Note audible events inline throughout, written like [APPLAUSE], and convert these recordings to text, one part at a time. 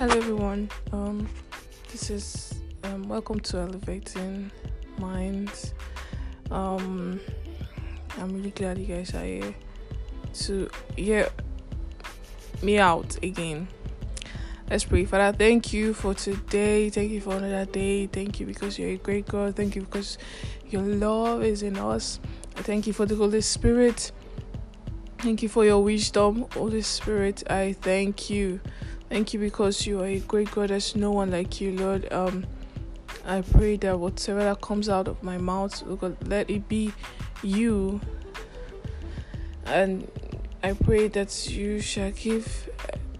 Hello everyone. Um, this is um, welcome to Elevating Minds. Um, I'm really glad you guys are here to hear me out again. Let's pray. Father, thank you for today. Thank you for another day. Thank you because you're a great God. Thank you because your love is in us. Thank you for the Holy Spirit. Thank you for your wisdom, Holy Spirit. I thank you. Thank you because you are a great God. There's no one like you, Lord. Um, I pray that whatever that comes out of my mouth, Lord, let it be you. And I pray that you shall give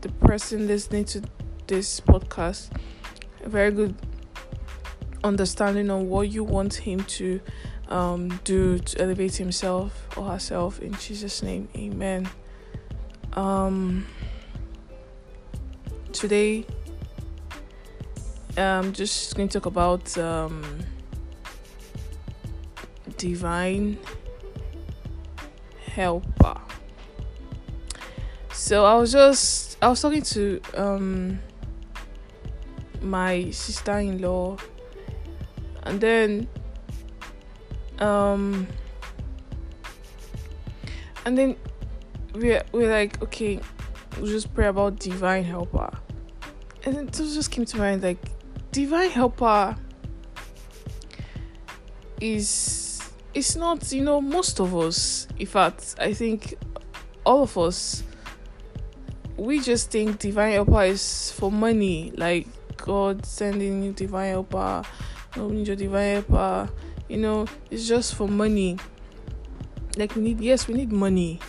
the person listening to this podcast a very good understanding on what you want him to um, do to elevate himself or herself. In Jesus' name, amen. Um, today I'm just going to talk about um, divine helper. So I was just I was talking to um, my sister-in-law, and then um, and then we're we're like okay we just pray about divine helper. And it just came to mind like divine helper is it's not, you know, most of us, in fact, I think all of us we just think divine helper is for money, like God sending you divine helper, no need your divine helper, you know, it's just for money. Like we need yes, we need money.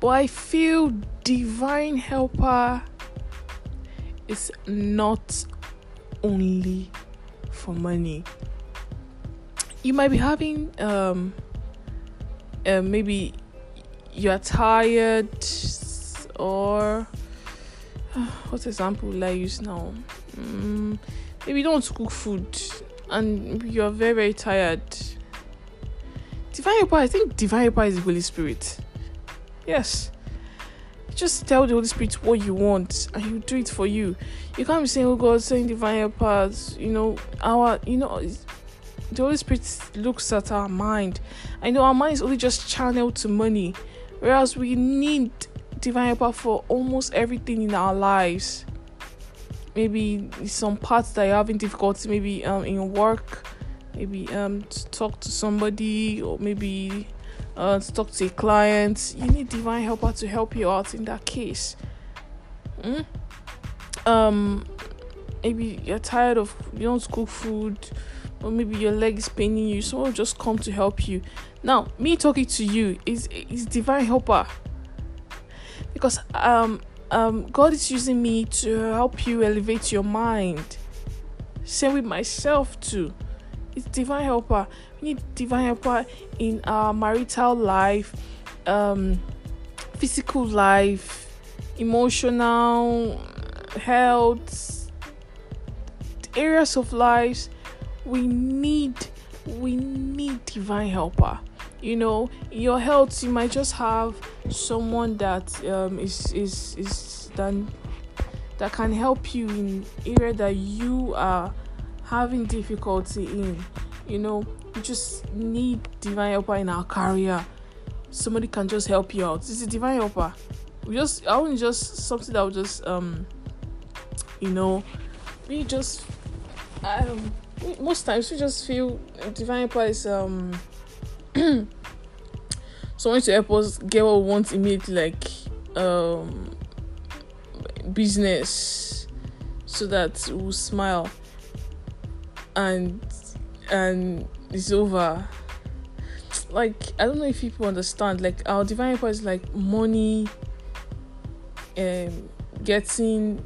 But I feel divine helper is not only for money. You might be having um uh, maybe you're tired or uh, [SIGHS] what example will I use now? Mm, maybe you don't cook food and you're very very tired. Divine helper, I think divine helper is the Holy Spirit. Yes just tell the Holy Spirit what you want and He'll do it for you. You can't be saying, Oh God, saying divine helpers, you know, our you know the Holy Spirit looks at our mind. I know our mind is only just channeled to money, whereas we need divine helper for almost everything in our lives. Maybe some parts that you're having difficulty, maybe um in work, maybe um to talk to somebody, or maybe uh, to talk to a client, you need divine helper to help you out in that case. Mm? Um, maybe you're tired of you don't cook food, or maybe your leg is paining you. Someone just come to help you. Now, me talking to you is is divine helper because um um God is using me to help you elevate your mind. Same with myself too. It's divine helper We need divine helper in our marital life, um, physical life, emotional health, areas of lives. We need we need divine helper. You know, in your health, you might just have someone that um, is is is done that can help you in area that you are having difficulty in. You know, we just need divine helper in our career. Somebody can just help you out. This is divine helper. We just I want just something that will just um you know we just um most times we just feel divine helper is um [CLEARS THROAT] someone to help us get what we want immediately like um business so that we'll smile and and it's over. Like I don't know if people understand. Like our divine helper is like money, um, getting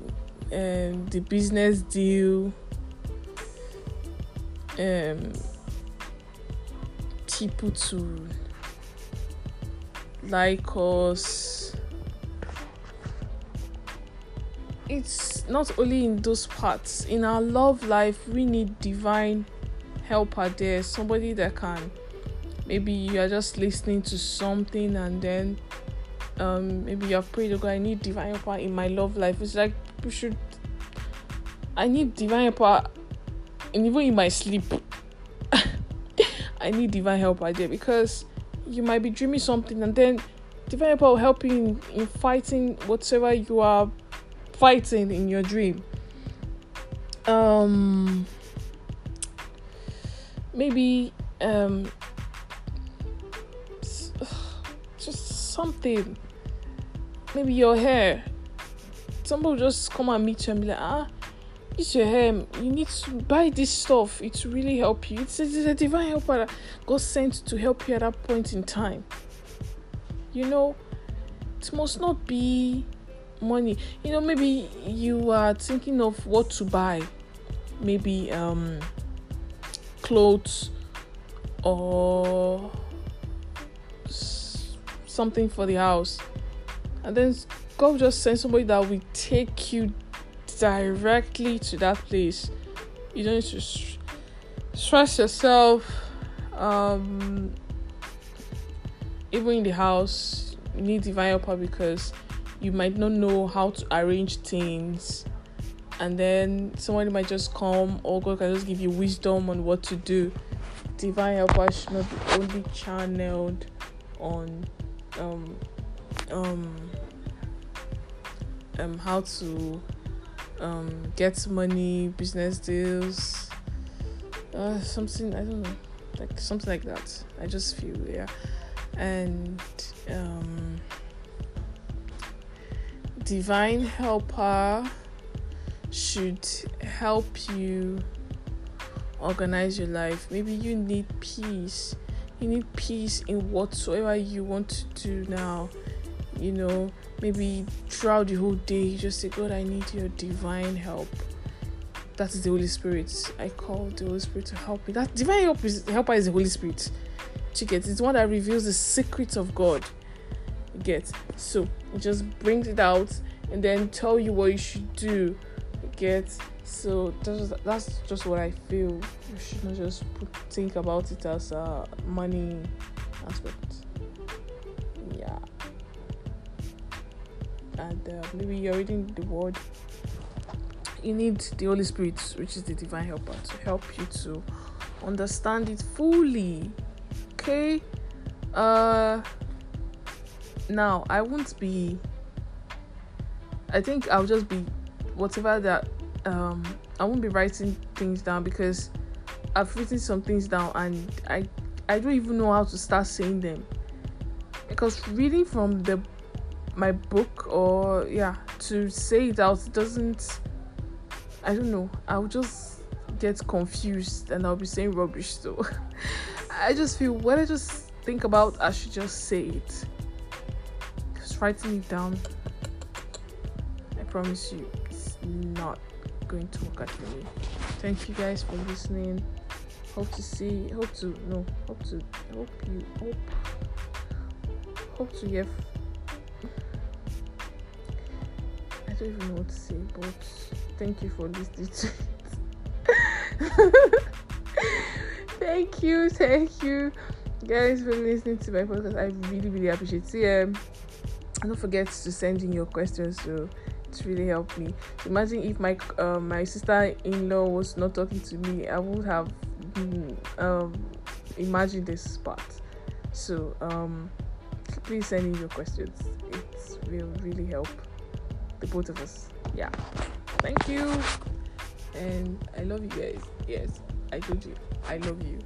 um the business deal, um, people to like us. It's not only in those parts. In our love life, we need divine helper there, somebody that can maybe you are just listening to something and then um maybe you have prayed, oh God, I need divine helper in my love life. It's like people should I need divine helper, and even in my sleep, [LAUGHS] I need divine helper there because you might be dreaming something, and then divine will help you in, in fighting whatever you are fighting in your dream. Um, maybe um, [SIGHS] just something. Maybe your hair. Somebody just come and meet you and be like, ah, it's your hair. You need to buy this stuff. It really help you. It's a, it's a divine helper that God sent to help you at that point in time. You know, it must not be money. You know, maybe you are thinking of what to buy. Maybe um clothes or something for the house. And then God just send somebody that will take you directly to that place. You don't need to stress yourself. Um, even in the house, you need divine helper because you might not know how to arrange things. And then somebody might just come, or God can just give you wisdom on what to do. Divine helper should not be only channeled on um um um how to um get money, business deals, uh something I don't know, like something like that. I just feel yeah, and um divine helper should help you organize your life. Maybe you need peace you need peace in whatsoever you want to do now. You know, maybe throughout the whole day, you just say, God, I need your divine help. That is the Holy Spirit. I call the Holy Spirit to help me. That divine help is helper is the Holy Spirit. Get it's one that reveals the secrets of God. Get so just brings it out and then tell you what you should do. Get so that's that's just what I feel. You should not just think about it as a money aspect. Yeah, and uh, maybe you're reading the word. You need the Holy Spirit, which is the divine helper, to help you to understand it fully. Okay. Uh. Now I won't be. I think I'll just be whatever that um I won't be writing things down because I've written some things down and I I don't even know how to start saying them. Because reading from the my book or yeah to say it out doesn't I don't know. I'll just get confused and I'll be saying rubbish so [LAUGHS] I just feel what I just think about I should just say it. Writing it down I promise you it's not going to work out for me. Thank you guys for listening. Hope to see, hope to no, hope to hope you hope hope to hear. I don't even know what to say, but thank you for listening to it. [LAUGHS] thank you, thank you, guys, for listening to my podcast. I really, really appreciate it. Um, and don't forget to send in your questions. So it's really helped me. Imagine if my uh, my sister-in-law was not talking to me, I would have um, imagined this part. So um, please send in your questions. It will really help the both of us. Yeah. Thank you. And I love you guys. Yes, I told you. I love you.